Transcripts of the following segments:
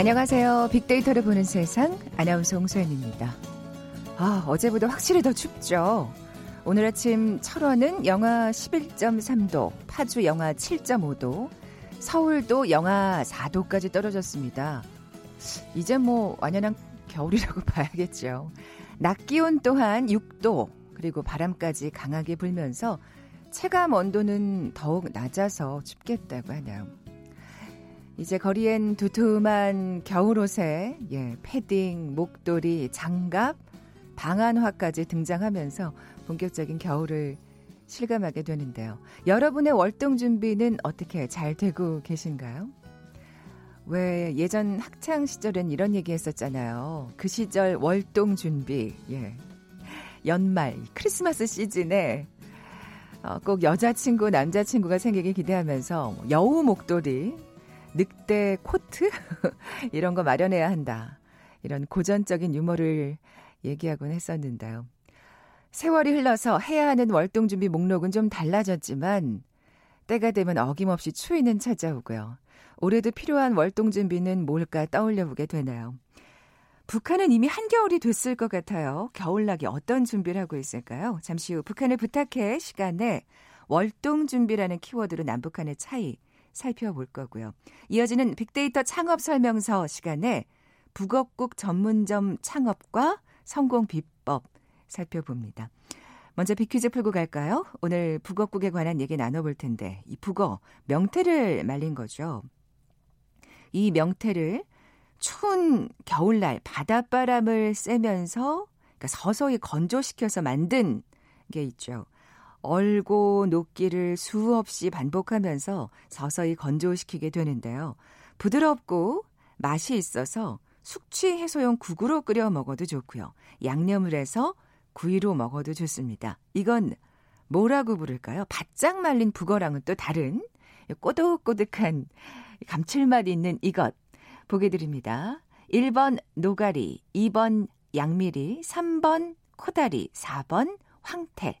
안녕하세요. 빅데이터를 보는 세상 아나운서 홍소연입니다. 아, 어제보다 확실히 더 춥죠. 오늘 아침 철원은 영하 11.3도, 파주 영하 7.5도, 서울도 영하 4도까지 떨어졌습니다. 이제 뭐 완연한 겨울이라고 봐야겠죠. 낮 기온 또한 6도, 그리고 바람까지 강하게 불면서 체감 온도는 더욱 낮아서 춥겠다고 하네요. 이제 거리엔 두툼한 겨울옷에 예, 패딩, 목도리, 장갑, 방한화까지 등장하면서 본격적인 겨울을 실감하게 되는데요. 여러분의 월동 준비는 어떻게 잘 되고 계신가요? 왜 예전 학창 시절엔 이런 얘기 했었잖아요. 그 시절 월동 준비. 예. 연말 크리스마스 시즌에 어, 꼭 여자친구, 남자친구가 생기길 기대하면서 뭐 여우 목도리, 늑대 코트 이런 거 마련해야 한다. 이런 고전적인 유머를 얘기하곤 했었는데요. 세월이 흘러서 해야 하는 월동 준비 목록은 좀 달라졌지만 때가 되면 어김없이 추위는 찾아오고요. 올해도 필요한 월동 준비는 뭘까 떠올려 보게 되나요? 북한은 이미 한겨울이 됐을 것 같아요. 겨울나기 어떤 준비를 하고 있을까요? 잠시 후 북한을 부탁해 시간에 월동 준비라는 키워드로 남북한의 차이 살펴볼 거고요. 이어지는 빅데이터 창업 설명서 시간에 북어국 전문점 창업과 성공 비법 살펴봅니다. 먼저 비퀴즈 풀고 갈까요? 오늘 북어국에 관한 얘기 나눠볼 텐데 이 북어 명태를 말린 거죠. 이 명태를 추운 겨울날 바닷바람을 쐬면서 그러니까 서서히 건조시켜서 만든 게 있죠. 얼고 녹기를 수없이 반복하면서 서서히 건조시키게 되는데요. 부드럽고 맛이 있어서 숙취 해소용 국으로 끓여 먹어도 좋고요. 양념을 해서 구이로 먹어도 좋습니다. 이건 뭐라고 부를까요? 바짝 말린 북어랑은 또 다른 꼬득꼬득한 감칠맛 있는 이것 보게 드립니다. 1번 노가리, 2번 양미리, 3번 코다리, 4번 황태.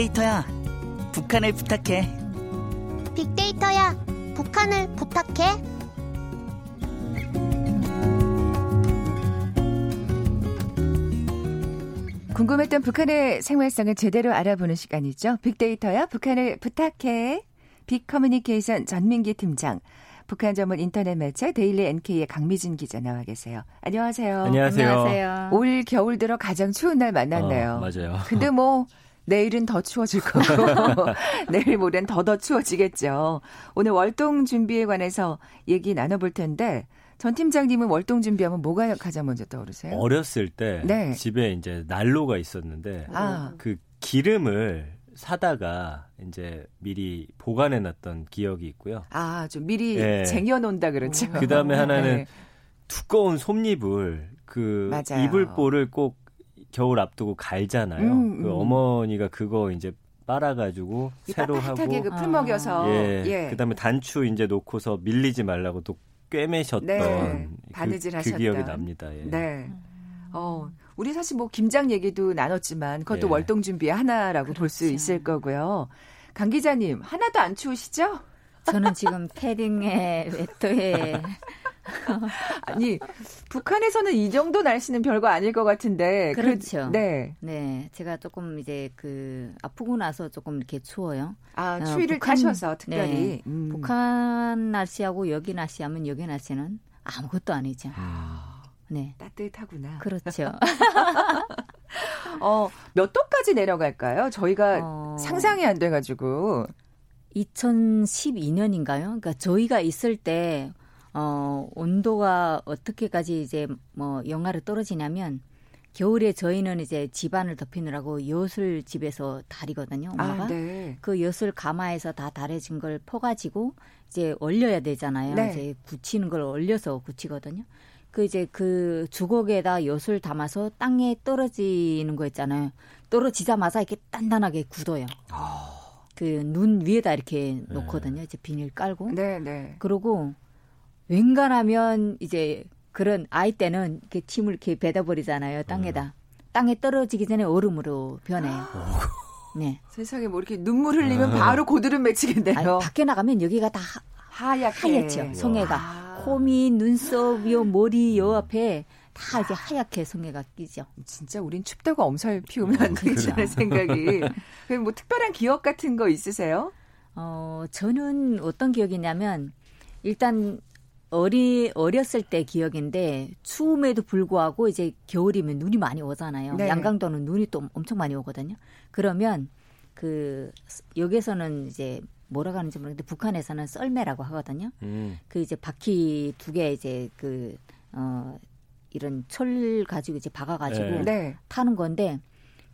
빅데이터야, 북한을 부탁해. 빅데이터야, 북한을 부탁해. 궁금했던 북한의 생활상을 제대로 알아보는 시간이죠. 빅데이터야, 북한을 부탁해. 빅커뮤니케이션 전민기 팀장. 북한 전문 인터넷 매체 데일리 NK의 강미진 기자 나와 계세요. 안녕하세요. 안녕하세요. 안녕하세요. 올 겨울 들어 가장 추운 날 만났네요. 어, 맞아요. 근데 뭐 내일은 더 추워질 거고 내일 모레는 더더 추워지겠죠. 오늘 월동 준비에 관해서 얘기 나눠볼 텐데 전 팀장님은 월동 준비하면 뭐가 가장 먼저 떠오르세요? 어렸을 때 네. 집에 이제 난로가 있었는데 아. 그 기름을 사다가 이제 미리 보관해 놨던 기억이 있고요. 아, 좀 미리 네. 쟁여 놓는다 그렇죠. 그 다음에 하나는 네. 두꺼운 솜잎을 그 맞아요. 이불보를 꼭 겨울 앞두고 갈잖아요. 음, 그 음. 어머니가 그거 이제 빨아가지고 새로 하고 그 풀 먹여서 예, 예. 그다음에 단추 이제 놓고서 밀리지 말라고 또 꿰매셨던 네, 그, 바느질 그 하셨던. 기억이 납니다. 예. 네. 어, 우리 사실 뭐 김장 얘기도 나눴지만 그것도 예. 월동 준비의 하나라고 볼수 그렇죠. 있을 거고요. 강 기자님 하나도 안 추우시죠? 저는 지금 패딩에 외투에 아니 북한에서는 이 정도 날씨는 별거 아닐 것 같은데 그- 그렇죠. 네. 네 제가 조금 이제 그 아프고 나서 조금 이렇게 추워요. 아 어, 추위를 북한- 타셔서 특별히 네. 음. 북한 날씨하고 여기 날씨 하면 여기 날씨는 아무것도 아니죠. 아, 네 따뜻하구나. 그렇죠. 어, 몇 도까지 내려갈까요? 저희가 어, 상상이 안 돼가지고 2012년인가요? 그러니까 저희가 있을 때 어, 온도가 어떻게까지 이제 뭐 영하로 떨어지냐면 겨울에 저희는 이제 집안을 덮이느라고 엿을 집에서 다리거든요. 엄마가. 아, 네. 그 엿을 가마에서 다 다려진 걸 퍼가지고 이제 얼려야 되잖아요. 네. 이제 굳히는 걸 얼려서 굳히거든요. 그 이제 그 주걱에다 엿을 담아서 땅에 떨어지는 거 있잖아요. 떨어지자마자 이렇게 단단하게 굳어요. 그눈 위에다 이렇게 놓거든요. 이제 비닐 깔고. 네, 네. 그러고 웬간하면 이제 그런 아이 때는 이렇게 침을 이렇게 베다 버리잖아요. 땅에다. 땅에 떨어지기 전에 얼음으로 변해요. 네. 세상에 뭐 이렇게 눈물 흘리면 바로 고드름 맺히겠네요. 밖에 나가면 여기가 다 하- 하얗게. 하얗죠. 송해가. 아. 코미, 눈썹, 요 머리, 요 앞에 다 이제 하얗게 송해가 끼죠. 진짜 우린 춥다고 엄살 피우면 안 되겠다는 생각이. 그럼 뭐 특별한 기억 같은 거 있으세요? 어, 저는 어떤 기억이냐면 일단 어리 어렸을 때 기억인데 추움에도 불구하고 이제 겨울이면 눈이 많이 오잖아요. 네. 양강도는 눈이 또 엄청 많이 오거든요. 그러면 그 여기서는 이제 뭐라고 하는지 모르겠는데 북한에서는 썰매라고 하거든요. 음. 그 이제 바퀴 두 개 이제 그 어 이런 철 가지고 이제 박아 가지고 네. 네. 타는 건데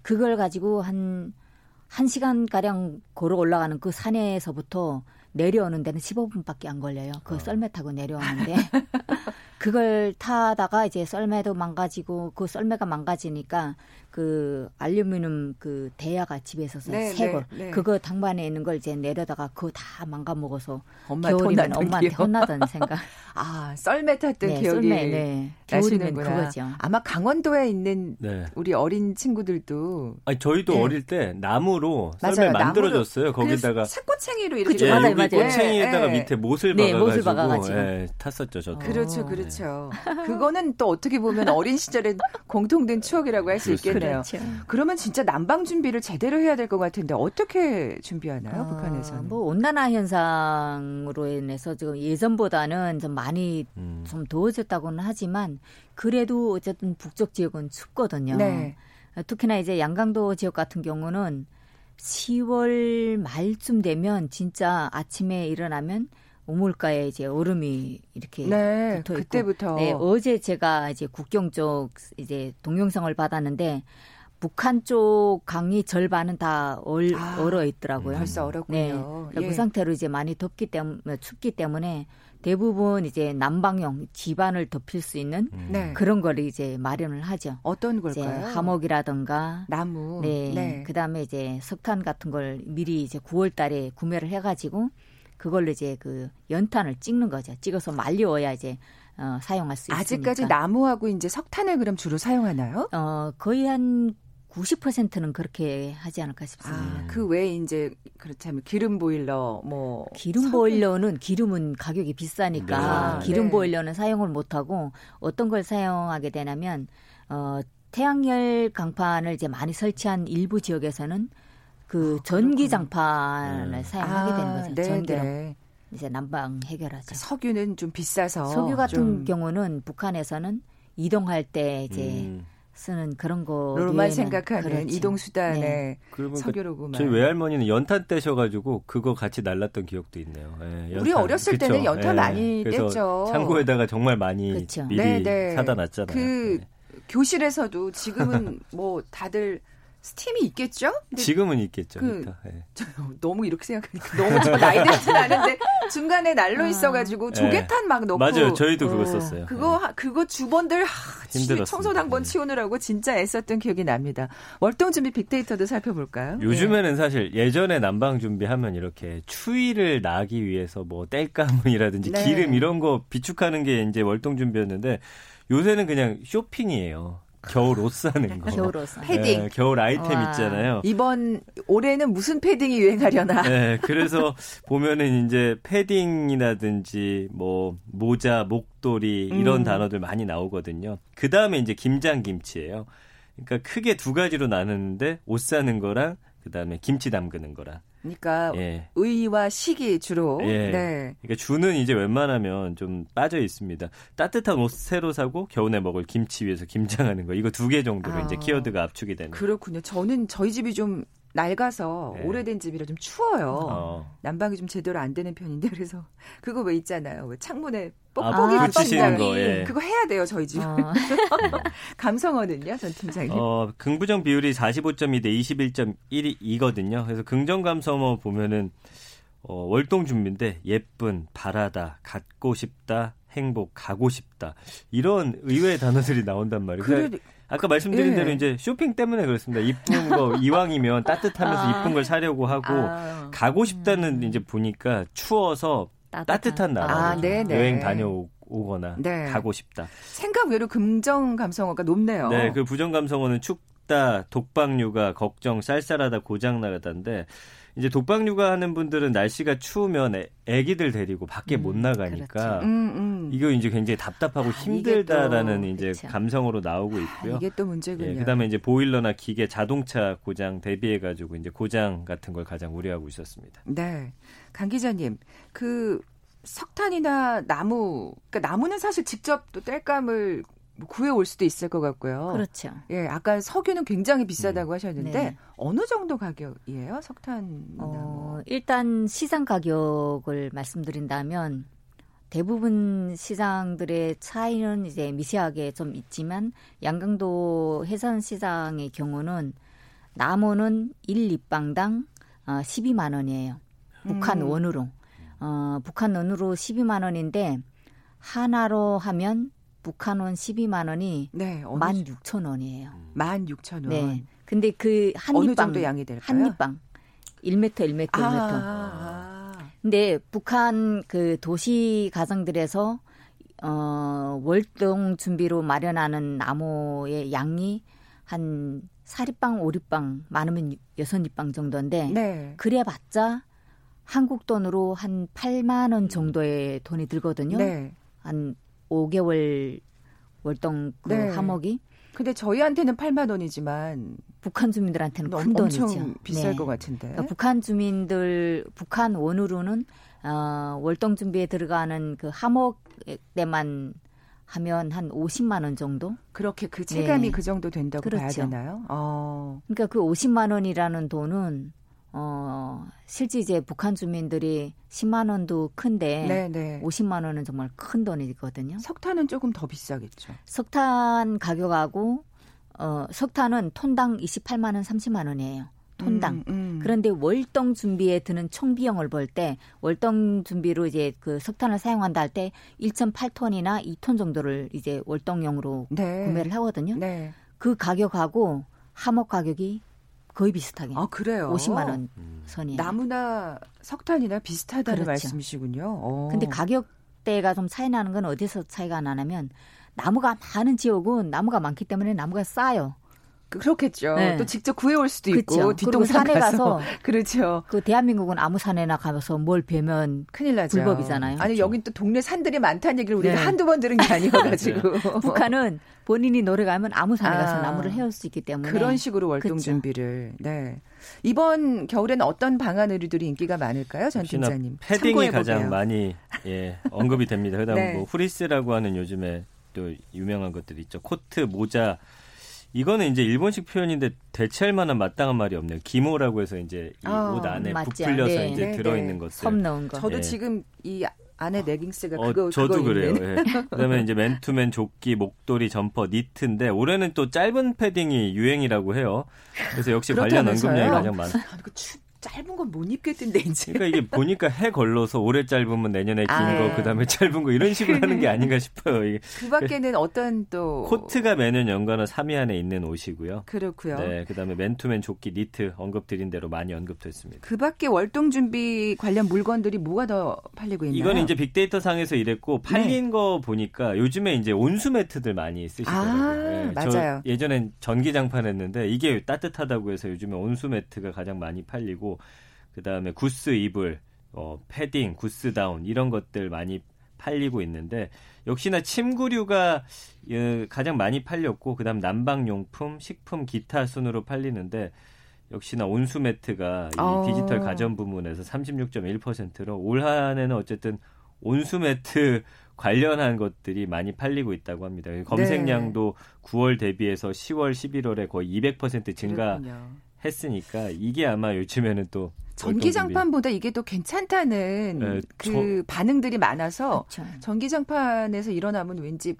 그걸 가지고 한한 시간 가량 걸어 올라가는 그 산에서부터 내려오는 데는 15분밖에 안 걸려요. 그 썰매 타고 내려오는데 그걸 타다가 이제 썰매도 망가지고 그 썰매가 망가지니까 그 알루미늄 그 대야가 집에 있어서 네, 새걸 네, 네. 그거 당반에 있는 걸 이제 내려다가 그거 다 망가 먹어서 엄마 겨울이면 엄마한테 기억. 혼나던 생각. 아, 썰매 탔던 네, 기억이 썰매, 네. 겨울이면 나시는구나. 그거죠. 아마 강원도에 있는 네. 우리 어린 친구들도 아니 저희도 네. 어릴 때 나무로. 썰매. 만들어줬어요. 거기다가 그 새꼬챙이로 이렇게 그쵸, 예, 맞아요, 맞아요. 꼬챙이에다가 예, 예. 밑에 못을 네, 박아가지고, 못을 박아가지고. 예, 탔었죠. 저도. 그렇죠, 어. 그렇죠. 그거는 또 어떻게 보면 어린 시절에 공통된 추억이라고 할 수 있겠네요. 그렇죠. 그러면 진짜 난방 준비를 제대로 해야 될 것 같은데 어떻게 준비하나요, 어, 북한에서는? 뭐 온난화 현상으로 인해서 지금 예전보다는 좀 많이 음. 좀 더워졌다고는 하지만 그래도 어쨌든 북쪽 지역은 춥거든요. 네. 어, 특히나 이제 양강도 지역 같은 경우는 10월 말쯤 되면 진짜 아침에 일어나면 우물가에 이제 얼음이 이렇게 네, 붙어 있고 그때부터. 네, 어제 제가 이제 국경 쪽 이제 동영상을 받았는데 북한 쪽 강이 절반은 다 얼, 아, 얼어 있더라고요. 벌써 얼었군요. 네. 그러니까 예. 그 상태로 이제 많이 덥기 때문에 춥기 때문에 대부분 이제 난방용 집안을 덮일 수 있는 음. 네. 그런 거를 이제 마련을 하죠. 어떤 걸까요? 하목이라든가 나무. 네. 그다음에 이제 석탄 같은 걸 미리 이제 9월 달에 구매를 해 가지고 그걸로 이제 그 연탄을 찍는 거죠. 찍어서 말려야 이제 어, 사용할 수 있으니까. 아직까지 나무하고 이제 석탄을 그럼 주로 사용하나요? 어, 거의 한 90%는 그렇게 하지 않을까 싶습니다. 아, 그 외에 이제 그렇다면 기름 보일러 뭐 기름 석유- 보일러는 기름은 가격이 비싸니까 네. 기름 네. 보일러는 사용을 못 하고 어떤 걸 사용하게 되냐면 어 태양열 강판을 이제 많이 설치한 일부 지역에서는 그 전기 장판을 네. 사용하게 되는 거죠. 아, 네, 전기로 네. 이제 난방 해결하죠. 석유는 좀 비싸서 석유 같은 좀 경우는 북한에서는 이동할 때 이제 음. 쓰는 그런 거 로만 외에는 생각하는 그렇죠. 이동 수단에 네. 석유로구만. 저희 외할머니는 연탄 떼셔가지고 그거 같이 날랐던 기억도 있네요. 예, 우리. 어렸을 그쵸? 때는 연탄 예, 많이 뗐죠. 창고에다가 정말 많이 그쵸. 미리 네, 네. 사다 놨잖아요. 그 예. 교실에서도 지금은 뭐 다들 스팀이 있겠죠? 지금은 있겠죠. 그-. 예. 너무 이렇게 생각하니까 너무 저 나이 들진 않은데 중간에 난로 있어가지고 조개탄 막 넣고 네. 맞아요. 저희도 그거 어, 썼어요. 그거 하- 그거 주번들 힘들었습니다. 청소 당번 네. 치우느라고 진짜 애썼던 기억이 납니다. 월동 준비 빅데이터도 살펴볼까요? 예. 요즘에는 사실 예전에 난방 준비하면 이렇게 추위를 나기 위해서 뭐 땔감이라든지 네. 기름 이런 거 비축하는 게 이제 월동 준비였는데 요새는 그냥 쇼핑이에요. 겨울 옷 사는 거. 겨울 옷 사는 패딩. 예, 겨울 아이템 와. 있잖아요. 이번 올해는 무슨 패딩이 유행하려나? 네, 그래서 보면은 이제 패딩이라든지 뭐 모자, 목도리 이런 음. 단어들 많이 나오거든요. 그 다음에 이제 김장김치예요. 그러니까 크게 두 가지로 나누는데 옷 사는 거랑 그 다음에 김치 담그는 거랑. 그러니까 예. 의와 식이 주로. 예. 네. 그러니까 주는 이제 웬만하면 좀 빠져 있습니다. 따뜻한 옷 새로 사고 겨우내 먹을 김치 위해서 김장하는 거 이거 두 개 정도로 아. 이제 키워드가 압축이 되는. 그렇군요. 저는 저희 집이 좀 낡아서 네. 오래된 집이라 좀 추워요. 어. 난방이 좀 제대로 안 되는 편인데 그래서 그거 왜 있잖아요. 왜 창문에 아, 뽁뽁이 아, 붙이는 거, 예. 그거 해야 돼요 저희 집. 어, 감성어는요, 전 팀장님. 어, 긍부정 비율이 45.2 대 21.1이거든요. 그래서 긍정 감성어 보면은 어, 월동 준비인데 예쁜, 바라다, 갖고 싶다, 행복, 가고 싶다. 이런 의외의 단어들이 나온단 말이에요. 그래, 아까 말씀드린 예. 대로 이제 쇼핑 때문에 그렇습니다. 이쁜 거 이왕이면 따뜻하면서 아. 이쁜 걸 사려고 하고 아, 가고 싶다는 이제 보니까 추워서 따뜻한 나라 아. 여행 다녀오거나 네. 가고 싶다. 생각 외로 긍정 감성어가 높네요. 네, 그 부정 감성어는 춥다, 독박육아, 걱정, 쌀쌀하다, 고장나다인데 이제 독박 육아 하는 분들은 날씨가 추우면 애, 애기들 데리고 밖에 음, 못 나가니까 음, 음. 이거 이제 굉장히 답답하고 아, 힘들다라는 또, 이제 그쵸. 감성으로 나오고 아, 있고요. 이게 또 문제군요. 예, 그다음에 이제 보일러나 기계, 자동차 고장 대비해 가지고 이제 고장 같은 걸 가장 우려하고 있었습니다. 네. 강 기자님, 그 석탄이나 나무, 그러니까 나무는 사실 직접 또 땔감을 뭐 구해 올 수도 있을 것 같고요. 그렇죠. 예, 아까 석유는 굉장히 비싸다고 하셨는데 네. 어느 정도 가격이에요? 석탄. 어, 일단 시장 가격을 말씀드린다면 대부분 시장들의 차이는 이제 미세하게 좀 있지만 양강도 해산 시장의 경우는 나무는 1立방당 어, 12만 원이에요. 북한 음. 원으로. 어, 북한 원으로 12만 원인데 하나로 하면 북한 원 12만 원이 네, 어느 16,000원이에요. 16,000원. 네. 근데 그 어느 한입방 정도 양이 될까요? 한 입방 1m 1m 1m. 아, 아, 근데 북한 그 도시 가정들에서 어 월동 준비로 마련하는 나무의 양이 한 사립방, 오립방 많으면 여섯 입방 정도인데 네. 그래봤자 한국 돈으로 한 8만 원 정도의 돈이 들거든요. 네. 한 5개월 월동 그 네. 하목이 근데 저희한테는 8만 원이지만 북한 주민들한테는 큰 돈이죠. 엄청 비쌀 네. 것 같은데. 그러니까 북한 주민들 북한 원으로는 어, 월동 준비에 들어가는 그 하목 때만 하면 한 50만 원 정도. 그렇게 그 체감이 네. 그 정도 된다고 봐야 그렇죠. 되나요? 어. 그러니까 그 50만 원이라는 돈은 어 실제 이제 북한 주민들이 10만 원도 큰데 네, 네. 50만 원은 정말 큰 돈이거든요. 석탄은 조금 더 비싸겠죠. 석탄 가격하고 어 석탄은 톤당 28만 원, 30만 원이에요. 톤당. 음, 음. 그런데 월동 준비에 드는 총 비용을 볼 때 월동 준비로 이제 그 석탄을 사용한다 할 때 1.8톤이나 2톤 정도를 이제 월동용으로 네. 구매를 하거든요. 네. 그 가격하고 하목 가격이 거의 비슷하게 아, 그래요. 50만 원 음. 선이에요. 나무나 석탄이나 비슷하다는 그렇죠. 말씀이시군요. 어. 근데 가격대가 좀 차이 나는 건 어디서 차이가 나냐면 나무가 많은 지역은 나무가 많기 때문에 나무가 싸요. 그렇겠죠. 네. 또 직접 구해올 수도 그렇죠. 있고 그리고 뒷동산 산에 가서 가서 그렇죠. 그 대한민국은 아무 산에나 가서 뭘 베면 큰일 나죠. 불법이잖아요. 아니 여긴 또 동네 산들이 많다는 얘기를 우리가 네. 한두 번 들은 게 아니어가지고 북한은 본인이 노래 가면 아무 산에 가서 아. 나무를 해올 수 있기 때문에 그런 식으로 월동 그렇죠. 준비를. 네. 이번 겨울에는 어떤 방한 의류들이 인기가 많을까요, 전 팀장님? 패딩이 참고해 가장. 많이 예, 언급이 됩니다. 그다음 네. 뭐 후리스라고 하는 요즘에 또 유명한 것들 있죠. 코트, 모자. 이거는 이제 일본식 표현인데 대체할 만한 마땅한 말이 없네요. 기모라고 해서 이제 이 아, 옷 안에 맞죠. 부풀려서 네. 이제 네, 들어 있는 네. 것들. 솜 넣은 거. 저도 예. 지금 이 안에 레깅스가 어, 그거 저도 그거 그래요. 예. 그다음에 이제 맨투맨 조끼, 목도리, 점퍼, 니트인데 올해는 또 짧은 패딩이 유행이라고 해요. 그래서 역시 관련? 언급량이 가장 많. 아니, 그 추, 짧은 건 못 입겠던데 이제. 그러니까 이게 보니까 해 걸러서 올해 짧으면 내년에 긴 아. 거, 그다음에 짧은 거 이런 식으로 하는 게 아닌가 싶어요. 이게 그 밖에는 어떤 또 코트가 매년 연관어 3위 안에 있는 옷이고요. 그렇고요. 네, 그다음에 맨투맨 조끼, 니트 언급드린 대로 많이 언급됐습니다. 그 밖에 월동 준비 관련 물건들이 뭐가 더 팔리고 있나요? 이거는 이제 빅데이터 상에서 이랬고 네. 팔린 거 보니까 요즘에 이제 온수 매트들 많이 쓰시더라고요. 아, 예, 저 맞아요. 예전엔 전기 장판 했는데 이게 따뜻하다고 해서 요즘에 온수 매트가 가장 많이 팔리고 그다음에 구스 이불, 어, 패딩, 구스 다운 이런 것들 많이 팔리고 있는데 역시나 침구류가 예, 가장 많이 팔렸고 그다음 난방용품, 식품, 기타 순으로 팔리는데 역시나 온수 매트가 이 어. 디지털 가전 부문에서 36.1%로 올 한해는 어쨌든 온수 매트 관련한 것들이 많이 팔리고 있다고 합니다. 검색량도 9월 대비해서 10월, 11월에 거의 200% 증가했다고 했으니까 이게 아마 요즘에는 또 전기장판보다 이게 또 괜찮다는 네, 그 저... 반응들이 많아서 그렇죠. 전기장판에서 일어나면 왠지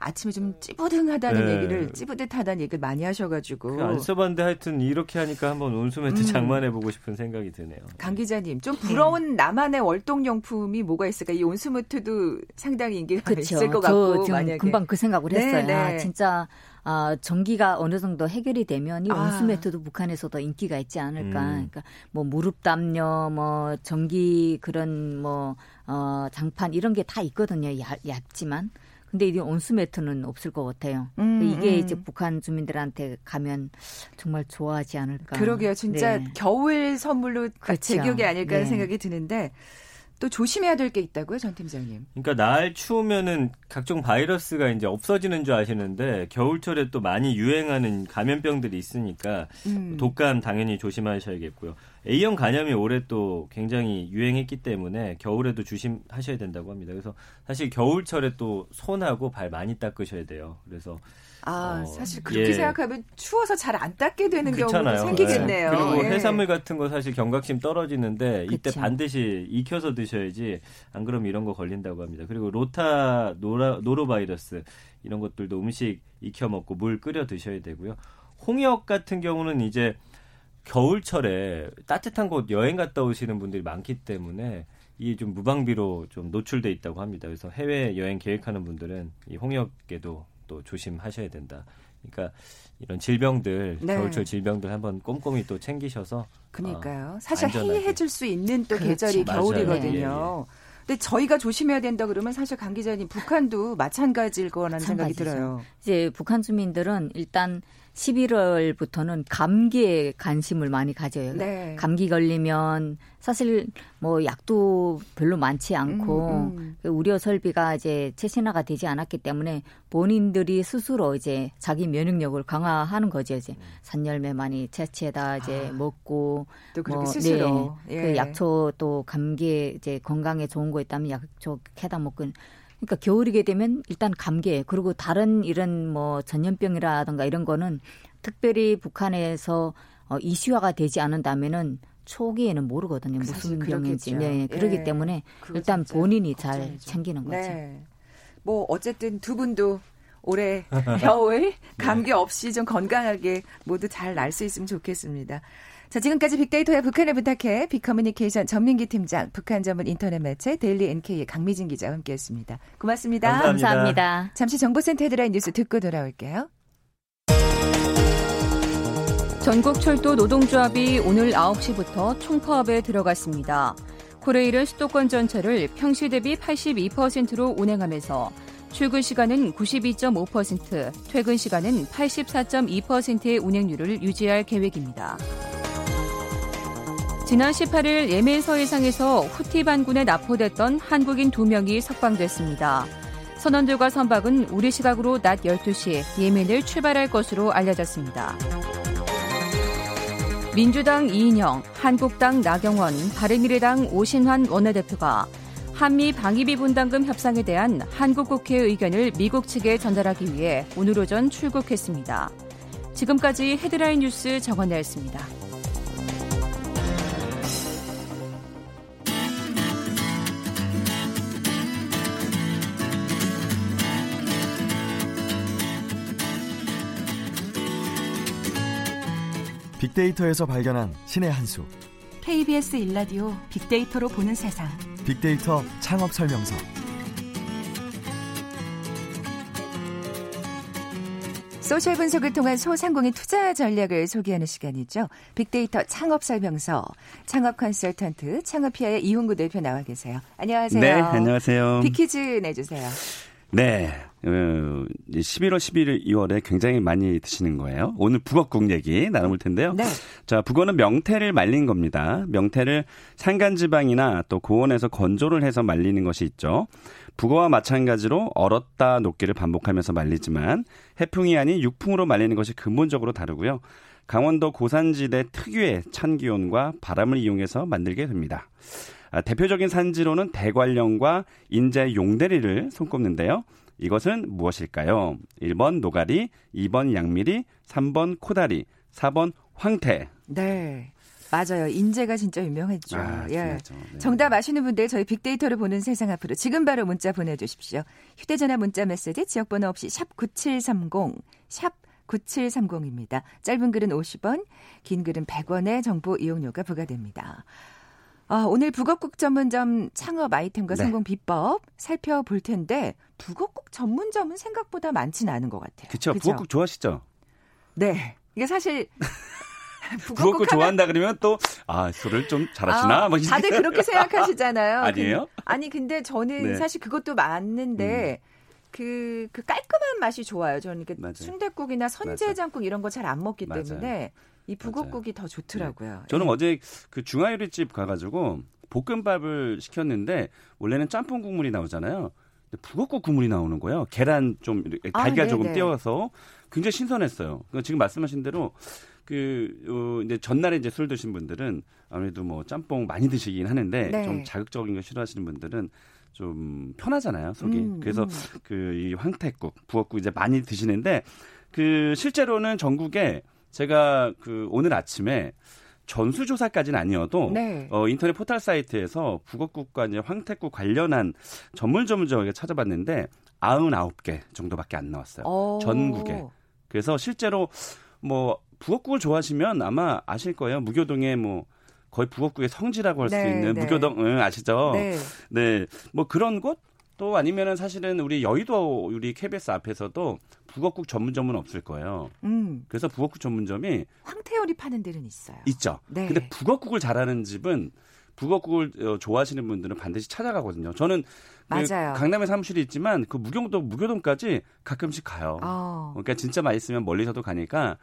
아침에 좀 찌뿌둥하다는 네. 얘기를 찌뿌듯하다는 얘기를 많이 하셔가지고 그안 써봤는데 하여튼 이렇게 하니까 한번 온수매트 음. 장만해보고 싶은 생각이 드네요. 강 기자님 좀 부러운 네. 나만의 월동용품이 뭐가 있을까? 이 온수매트도 상당히 인기가 그쵸. 있을 것 같고 만약에 금방 그 생각을 네, 했어요. 네, 아, 진짜 아, 전기가 어느 정도 해결이 되면 이 아. 온수매트도 북한에서도 인기가 있지 않을까. 음. 그러니까 뭐 무릎 담요, 뭐 전기 그런 뭐 어, 장판 이런 게 다 있거든요. 얇, 얇지만. 근데 이게 온수 매트는 없을 것 같아요. 음, 이게 음. 이제 북한 주민들한테 가면 정말 좋아하지 않을까. 그러게요. 진짜 네. 겨울 선물로 그렇죠. 제격이 아닐까 네. 생각이 드는데 또 조심해야 될 게 있다고요, 전 팀장님. 그러니까 날 추우면은 각종 바이러스가 이제 없어지는 줄 아시는데 겨울철에 또 많이 유행하는 감염병들이 있으니까 음. 독감 당연히 조심하셔야겠고요. A형 간염이 올해 또 굉장히 유행했기 때문에 겨울에도 조심하셔야 된다고 합니다. 그래서 사실 겨울철에 또 손하고 발 많이 닦으셔야 돼요. 그래서 아, 어, 사실 그렇게 예. 생각하면 추워서 잘 안 닦게 되는 그렇잖아요. 경우도 생기겠네요. 네. 그리고 예. 해산물 같은 거 사실 경각심 떨어지는데 이때. 반드시 익혀서 드셔야지 안 그러면 이런 거 걸린다고 합니다. 그리고 로타 노라, 노로바이러스 이런 것들도 음식 익혀 먹고 물 끓여 드셔야 되고요. 홍역 같은 경우는 이제 겨울철에 따뜻한 곳 여행 갔다 오시는 분들이 많기 때문에 이게 좀 무방비로 좀 노출돼 있다고 합니다. 그래서 해외 여행 계획하는 분들은 이 홍역에도 또 조심하셔야 된다. 그러니까 이런 질병들 네. 겨울철 질병들 한번 꼼꼼히 또 챙기셔서 그러니까요. 어, 사실 해해줄 수 있는 또 그렇죠. 계절이 겨울이거든요. 예, 예. 근데 저희가 조심해야 된다 그러면 사실 강 기자님 북한도 마찬가지일 거라는 생각이 들어요. 이제 북한 주민들은 일단 11월부터는 감기에 관심을 많이 가져요. 네. 감기 걸리면 사실 뭐 약도 별로 많지 않고 음, 음. 그 우려 설비가 이제 최신화가 되지 않았기 때문에 본인들이 스스로 이제 자기 면역력을 강화하는 거죠. 이제 산열매 많이 채취해다 이제 아, 먹고 또 그렇게 뭐, 스스로 네, 예. 그 약초 또 감기에 이제 건강에 좋은 거 있다면 약초 캐다 먹고 그러니까 겨울이게 되면 일단 감기 그리고 다른 이런 뭐 전염병이라든가 이런 거는 특별히 북한에서 어, 이슈화가 되지 않은다면은 초기에는 모르거든요. 무슨 병인지. 네, 그렇기 예, 때문에 일단 본인이 잘 챙기는 거죠. 네. 뭐 어쨌든 두 분도 올해 겨울 감기 없이 좀 건강하게 모두 잘 날 수 있으면 좋겠습니다. 자, 지금까지 빅데이터의 북한을 부탁해 빅커뮤니케이션 전민기 팀장, 북한 전문 인터넷 매체 데일리 NK의 강미진 기자와 함께했습니다. 고맙습니다. 감사합니다. 감사합니다. 잠시 정보센터 헤드라인 뉴스 듣고 돌아올게요. 전국 철도 노동조합이 오늘 9시부터 총파업에 들어갔습니다. 코레일은 수도권 전철을 평시 대비 82%로 운행하면서 출근 시간은 92.5%, 퇴근 시간은 84.2%의 운행률을 유지할 계획입니다. 지난 18일 예멘 서해상에서 후티 반군에 납포됐던 한국인 2명이 석방됐습니다. 선원들과 선박은 우리 시각으로 낮 12시 예멘을 출발할 것으로 알려졌습니다. 민주당 이인영, 한국당 나경원, 바른미래당 오신환 원내대표가 한미 방위비 분담금 협상에 대한 한국 국회의 의견을 미국 측에 전달하기 위해 오늘 오전 출국했습니다. 지금까지 헤드라인 뉴스 정원나였습니다. 빅데이터에서 발견한 신의 한 수. KBS 일라디오 빅데이터로 보는 세상. 빅데이터 창업 설명서. 소셜 분석을 통한 소상공인 투자 전략을 소개하는 시간이죠. 빅데이터 창업 설명서. 창업 컨설턴트 창업피아의 이홍구 대표 나와 계세요. 안녕하세요. 네, 안녕하세요. 빅퀴즈 내주세요. 네. 11월, 11일, 2월에 굉장히 많이 드시는 거예요. 오늘 북어국 얘기 나눠볼 텐데요. 네. 자, 북어는 명태를 말린 겁니다. 명태를 산간지방이나 또 고온에서 건조를 해서 말리는 것이 있죠. 북어와 마찬가지로 얼었다 녹기를 반복하면서 말리지만 해풍이 아닌 육풍으로 말리는 것이 근본적으로 다르고요. 강원도 고산지대 특유의 찬 기온과 바람을 이용해서 만들게 됩니다. 아, 대표적인 산지로는 대관령과 인제 용대리를 손꼽는데요. 이것은 무엇일까요? 1번 노가리, 2번 양미리, 3번 코다리, 4번 황태. 네. 맞아요. 인재가 진짜 유명했죠. 아, 예. 네. 정답 아시는 분들 저희 빅데이터를 보는 세상 앞으로 지금 바로 문자 보내주십시오. 휴대전화 문자 메시지 지역번호 없이 샵 9730, 샵 9730입니다. 짧은 글은 50원, 긴 글은 100원의 정보 이용료가 부과됩니다. 아, 오늘 북어국 전문점 창업 아이템과 네. 성공 비법 살펴볼 텐데 북어국 전문점은 생각보다 많지는 않은 것 같아요. 그죠? 부엌국 좋아하시죠? 네. 이게 사실 부엌국 좋아한다 그러면 또, 아, 술을 좀 잘하시나? 아, 뭐 다들 그렇게 생각하시잖아요. 아니에요? 근- 아니 근데 저는 네. 음. 사실 그것도 맞는데 그, 그 깔끔한 맛이 좋아요. 저는 이렇게 맞아요. 순대국이나 선제장국 이런 거 잘 안 먹기 맞아요. 때문에 이 북어국이 더 좋더라고요. 저는 예. 어제 그 중화요리집 가가지고 볶음밥을 시켰는데 원래는 짬뽕 국물이 나오잖아요. 근데 북어국 국물이 나오는 거예요. 계란 좀 아, 달걀 조금 네네. 띄워서 굉장히 신선했어요. 그러니까 지금 말씀하신 대로 그 어, 이제 전날에 이제 술 드신 분들은 아무래도 뭐 짬뽕 많이 드시긴 하는데 네. 좀 자극적인 거 싫어하시는 분들은 좀 편하잖아요 속이. 음, 그래서 음. 그이 황태국, 부엌국 이제 많이 드시는데 그 실제로는 전국에 제가 그 오늘 아침에 전수조사까지는 아니어도 네. 어, 인터넷 포털 사이트에서 북어국과 이제 황태국 관련한 전문 전문점을 찾아봤는데 99개 정도밖에 안 나왔어요. 어. 전국에. 그래서 실제로 뭐 북어국을 좋아하시면 아마 아실 거예요. 무교동에 뭐 거의 북어국의 성지라고 할수 네, 있는 네. 무교동 응, 아시죠? 네. 네. 뭐 그런 곳? 또 아니면은 사실은 우리 여의도 우리 KBS 앞에서도 북어국 전문점은 없을 거예요. 음. 그래서 북어국 전문점이 황태요리 파는 데는 있어요. 있죠. 네. 근데 북어국을 잘하는 집은 북어국을 어, 좋아하시는 분들은 반드시 찾아가거든요. 저는 그 맞아요. 강남에 사무실이 있지만 그 무경동 무교동까지 가끔씩 가요. 어. 그러니까 진짜 맛있으면 멀리서도 가니까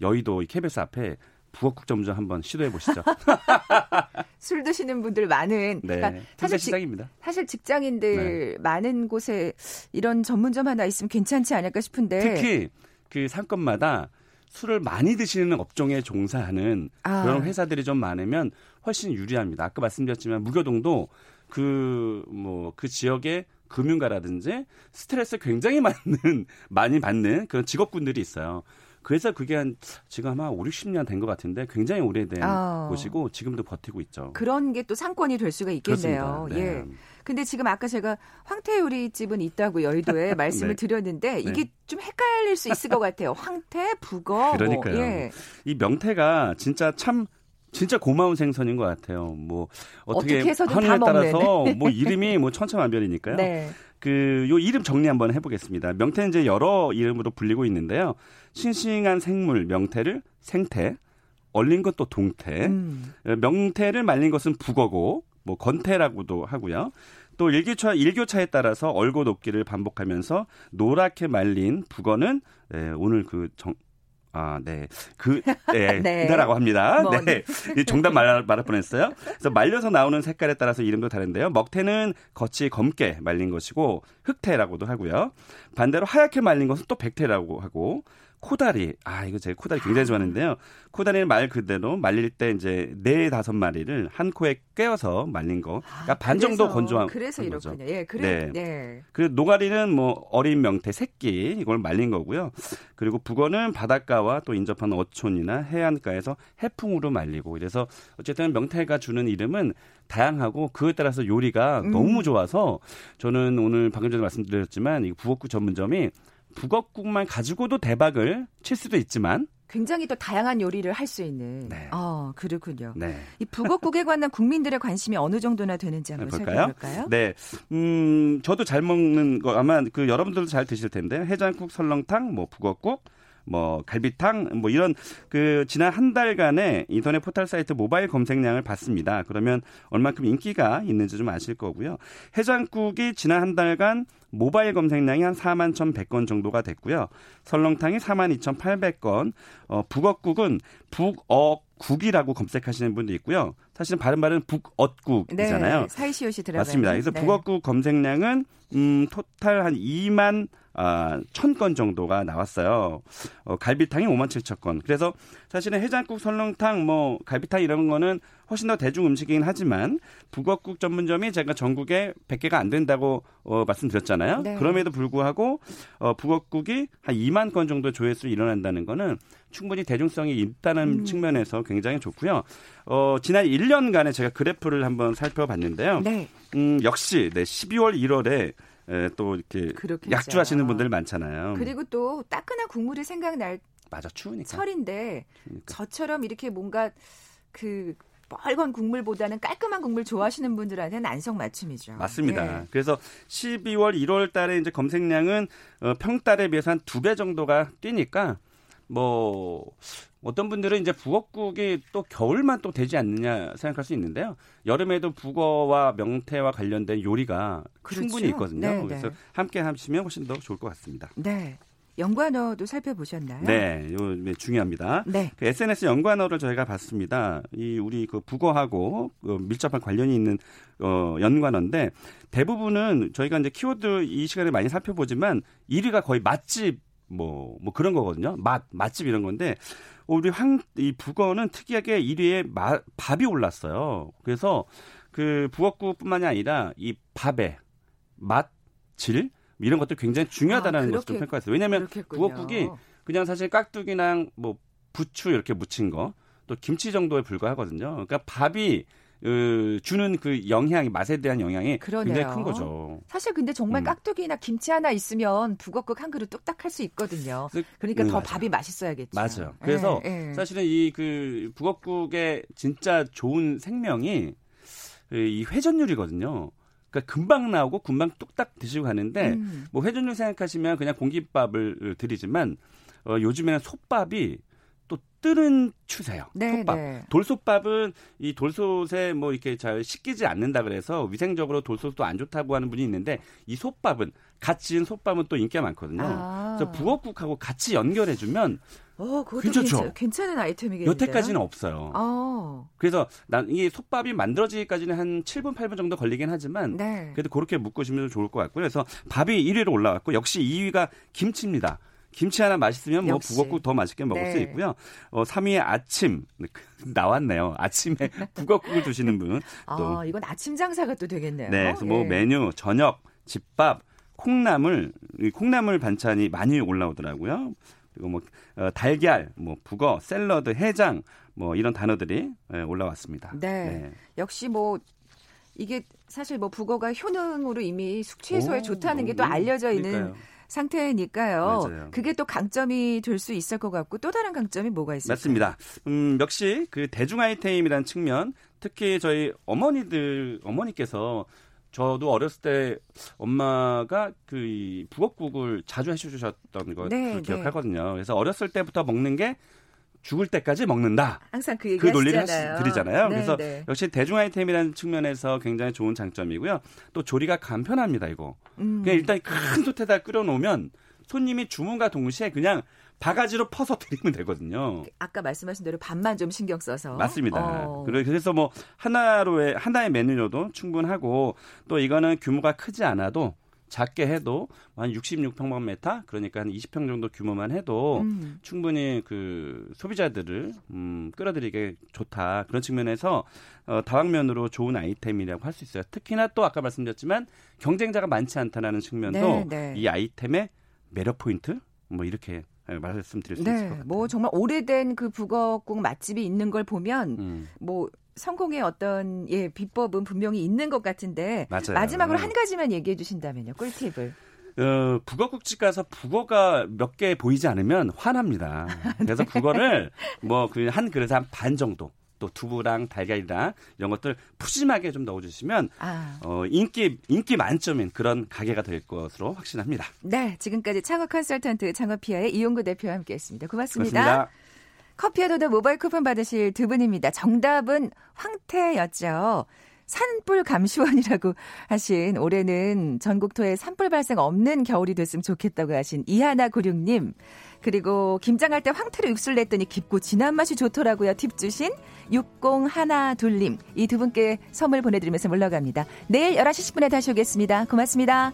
여의도 이 KBS 앞에 북어국 전문점 한번 시도해 보시죠. 술 드시는 분들 많은 네. 그러니까 사실 사실 직, 시장입니다. 사실 직장인들 많은 곳에 이런 전문점 하나 있으면 괜찮지 않을까 싶은데 특히 그 상권마다 술을 많이 드시는 업종에 종사하는 아. 그런 회사들이 좀 많으면 훨씬 유리합니다. 아까 말씀드렸지만 무교동도 그 뭐 그 지역의 금융가라든지 스트레스 굉장히 많은 많이 받는 그런 직업군들이 있어요. 그래서 그게 한 지금 아마 5, 60년 된 것 같은데 굉장히 오래된 아. 곳이고 지금도 버티고 있죠. 그런 게 또 상권이 될 수가 있겠네요. 그렇습니다. 네. 예. 근데 지금 아까 제가 황태 요리집은 있다고 여의도에 말씀을 네. 드렸는데 이게 네. 좀 헷갈릴 수 있을 것 같아요. 황태, 북어. 그러니까요. 뭐, 예. 이 명태가 진짜 참 진짜 고마운 생선인 것 같아요. 뭐 어떻게, 어떻게 해서든 하느냐에 다 먹는. 따라서 뭐 이름이 뭐 천차만별이니까요. 네. 그 요 이름 정리 한번 해보겠습니다. 명태는 이제 여러 이름으로 불리고 있는데요. 싱싱한 생물 명태를 생태, 얼린 것도 동태, 음. 어, 명태를 말린 것은 북어고 뭐 건태라고도 하고요. 또 일교차 일교차에 따라서 얼고 녹기를 반복하면서 노랗게 말린 북어는 예, 오늘 그 정, 아, 네. 그, 네. 네. 이다라고 합니다. 뭐, 네. 이 정답 말, 말할 뻔 했어요. 그래서 말려서 나오는 색깔에 따라서 이름도 다른데요. 먹태는 겉이 검게 말린 것이고, 흑태라고도 하고요. 반대로 하얗게 말린 것은 또 백태라고 하고, 코다리. 아, 이거 제가 코다리 굉장히 좋아하는데요. 코다리는 말 그대로 말릴 때 이제 네 다섯 마리를 한 코에 꿰어서 말린 거. 그러니까 반 정도 그래서, 건조한 그래서 거죠. 이렇군요. 예, 그래. 네. 네. 그 노가리는 뭐 어린 명태 새끼 이걸 말린 거고요. 그리고 북어는 바닷가와 또 인접한 어촌이나 해안가에서 해풍으로 말리고 이래서 어쨌든 명태가 주는 이름은 다양하고 그에 따라서 요리가 음. 너무 좋아서 저는 오늘 방금 전에 말씀드렸지만 이 북어국 전문점이 북어국만 가지고도 대박을 칠 수도 있지만 굉장히 또 다양한 요리를 할 수 있는. 네. 아, 그렇군요. 네. 이 북어국에 관한 국민들의 관심이 어느 정도나 되는지 한번 볼까요? 살펴볼까요? 네. 음, 저도 잘 먹는 거 아마 그 여러분들도 잘 드실 텐데 해장국, 설렁탕, 뭐 북어국, 뭐 갈비탕 뭐 이런 그 지난 한 달간의 인터넷 포털 사이트 모바일 검색량을 봤습니다. 그러면 얼만큼 인기가 있는지 좀 아실 거고요. 해장국이 지난 한 달간 모바일 검색량이 한 4만 1,100건 정도가 됐고요. 설렁탕이 4만 2,800건, 어, 북어국은 북어국이라고 검색하시는 분도 있고요. 사실은 바른 말은 북엇국이잖아요. 네, 사이시옷이 들어가 맞습니다. 그래서 네. 북어국 검색량은 음, 토탈 한 2만 아, 1000건 정도가 나왔어요. 어, 갈비탕이 5만 7천 건. 그래서 사실은 해장국, 설렁탕, 뭐 갈비탕 이런 거는 훨씬 더 대중 음식이긴 하지만 북어국 전문점이 제가 전국에 100개가 안 된다고 어, 말씀드렸잖아요. 네. 그럼에도 불구하고 어, 북어국이 한 2만 건 정도 조회수 일어난다는 거는 충분히 대중성이 있다는 음. 측면에서 굉장히 좋고요. 어, 지난 1년간에 제가 그래프를 한번 살펴봤는데요. 네. 음, 역시 네, 12월 1월에 에, 또 이렇게 그렇겠죠. 약주하시는 분들 많잖아요. 그리고 또 따끈한 국물이 생각날 맞아 추우니까 설인데 추우니까. 저처럼 이렇게 뭔가 그 뻘건 국물보다는 깔끔한 국물 좋아하시는 분들한테는 안성 맞춤이죠. 맞습니다. 네. 그래서 12월 1월 달에 이제 검색량은 어, 평달에 비해서 한 두 배 정도가 뛰니까 뭐 어떤 분들은 이제 북어국이 또 겨울만 또 되지 않느냐 생각할 수 있는데요. 여름에도 북어와 명태와 관련된 요리가 그렇죠. 충분히 있거든요. 네, 네. 그래서 함께 하시면 훨씬 더 좋을 것 같습니다. 네. 연관어도 살펴보셨나요? 네, 요 네, 중요합니다. 네. 그 SNS 연관어를 저희가 봤습니다. 이 우리 그 북어하고 그 밀접한 관련이 있는 어 연관어인데 대부분은 저희가 이제 키워드 이 시간에 많이 살펴보지만 1위가 거의 맛집 뭐, 뭐 그런 거거든요. 맛, 맛집 이런 건데, 우리 황, 이 북어는 특이하게 1위에 마, 밥이 올랐어요. 그래서 그 북어국 뿐만이 아니라 이 밥의 맛, 질, 이런 것도 굉장히 중요하다는 아, 것을 좀 평가했어요. 왜냐하면 북어국이 그냥 사실 깍두기랑 뭐 부추 이렇게 묻힌 거, 또 김치 정도에 불과하거든요. 그러니까 밥이 그 주는 그 영향이 맛에 대한 영향이 그러네요. 굉장히 큰 거죠. 사실 근데 정말 음. 깍두기나 김치 하나 있으면 북어국 한 그릇 뚝딱 할 수 있거든요. 그러니까 음, 더 맞아요. 밥이 맛있어야겠죠. 맞아요. 그래서 예, 예. 사실은 이 그 북어국의 진짜 좋은 생명이 이 회전율이거든요. 그러니까 금방 나오고 금방 뚝딱 드시고 가는데 음. 뭐 회전율 생각하시면 그냥 공깃밥을 드리지만 어, 요즘에는 솥밥이 뜨는 추세요. 네, 솥밥. 네. 돌솥밥은 이 돌솥에 뭐 이렇게 잘 식기지 않는다 그래서 위생적으로 돌솥도 안 좋다고 하는 분이 있는데 이 솥밥은 같이 지은 솥밥은 또 인기가 많거든요. 아. 그래서 부엌국하고 같이 연결해 주면 어, 괜찮죠. 괜찮 은 아이템이겠네요. 여태까지는 없어요. 어. 그래서 난 이게 솥밥이 만들어지기까지는 한 7분, 8분 정도 걸리긴 하지만 네. 그래도 그렇게 묶으시면 좋을 것 같고요. 그래서 밥이 1위로 올라왔고 역시 2위가 김치입니다. 김치 하나 맛있으면 뭐 역시. 북어국 더 맛있게 먹을 네. 수 있고요. 어, 3위에 아침 나왔네요. 아침에 북어국을 드시는 분. 또. 아, 이건 아침 장사가 또 되겠네요. 네, 그래서 뭐 예. 메뉴, 저녁, 집밥, 콩나물, 콩나물 반찬이 많이 올라오더라고요. 그리고 뭐 어, 달걀, 뭐 북어, 샐러드, 해장 뭐 이런 단어들이 예, 올라왔습니다. 네. 네. 역시 뭐 이게 사실 뭐 북어가 효능으로 이미 숙취 해소에 좋다는 게 또 알려져 있는 그러니까요. 상태니까요. 맞아요. 그게 또 강점이 될 수 있을 것 같고 또 다른 강점이 뭐가 있을까요? 맞습니다. 음, 역시 그 대중 아이템이라는 측면, 특히 저희 어머니들 어머니께서 저도 어렸을 때 엄마가 그 북엇국을 자주 해주셨던 걸 네, 네, 기억하거든요. 그래서 어렸을 때부터 먹는 게 죽을 때까지 먹는다. 항상 그, 그 논리를 하시, 드리잖아요. 네, 그래서 네. 역시 대중 아이템이라는 측면에서 굉장히 좋은 장점이고요. 또 조리가 간편합니다. 이거. 음. 그냥 일단 큰 솥에다 끓여놓으면 손님이 주문과 동시에 그냥 바가지로 퍼서 드리면 되거든요. 아까 말씀하신 대로 밥만 좀 신경 써서. 맞습니다. 어. 그래서 뭐 하나로의 하나의 메뉴로도 충분하고 또 이거는 규모가 크지 않아도 작게 해도 한 66평방미터 그러니까 한 20평 정도 규모만 해도 음. 충분히 그 소비자들을 음, 끌어들이게 좋다 그런 측면에서 어, 다방면으로 좋은 아이템이라고 할 수 있어요. 특히나 또 아까 말씀드렸지만 경쟁자가 많지 않다라는 측면도 네, 네. 이 아이템의 매력 포인트 뭐 이렇게 말씀드릴 수 네, 있을 것 같아요. 뭐 정말 오래된 그 북어국 맛집이 있는 걸 보면 음. 뭐 성공의 어떤 예 비법은 분명히 있는 것 같은데 맞아요. 마지막으로 한 가지만 얘기해 주신다면요 꿀팁을. 어, 북어국집 가서 북어가 몇 개 보이지 않으면 화납니다. 그래서 북어를 뭐그한 그릇에 한 반 정도 또 두부랑 달걀이랑 이런 것들 푸짐하게 좀 넣어주시면 아. 어, 인기 인기 만점인 그런 가게가 될 것으로 확신합니다. 네, 지금까지 창업 컨설턴트 창업피아의 이용구 대표와 함께했습니다. 고맙습니다. 고맙습니다. 커피와 도도 모바일 쿠폰 받으실 두 분입니다. 정답은 황태였죠. 산불 감시원이라고 하신 올해는 전국토에 산불 발생 없는 겨울이 됐으면 좋겠다고 하신 이하나 구룡님 그리고 김장할 때 황태로 육수를 냈더니 깊고 진한 맛이 좋더라고요. 팁 주신 6012님 이 두 분께 선물 보내드리면서 물러갑니다. 내일 11시 10분에 다시 오겠습니다. 고맙습니다.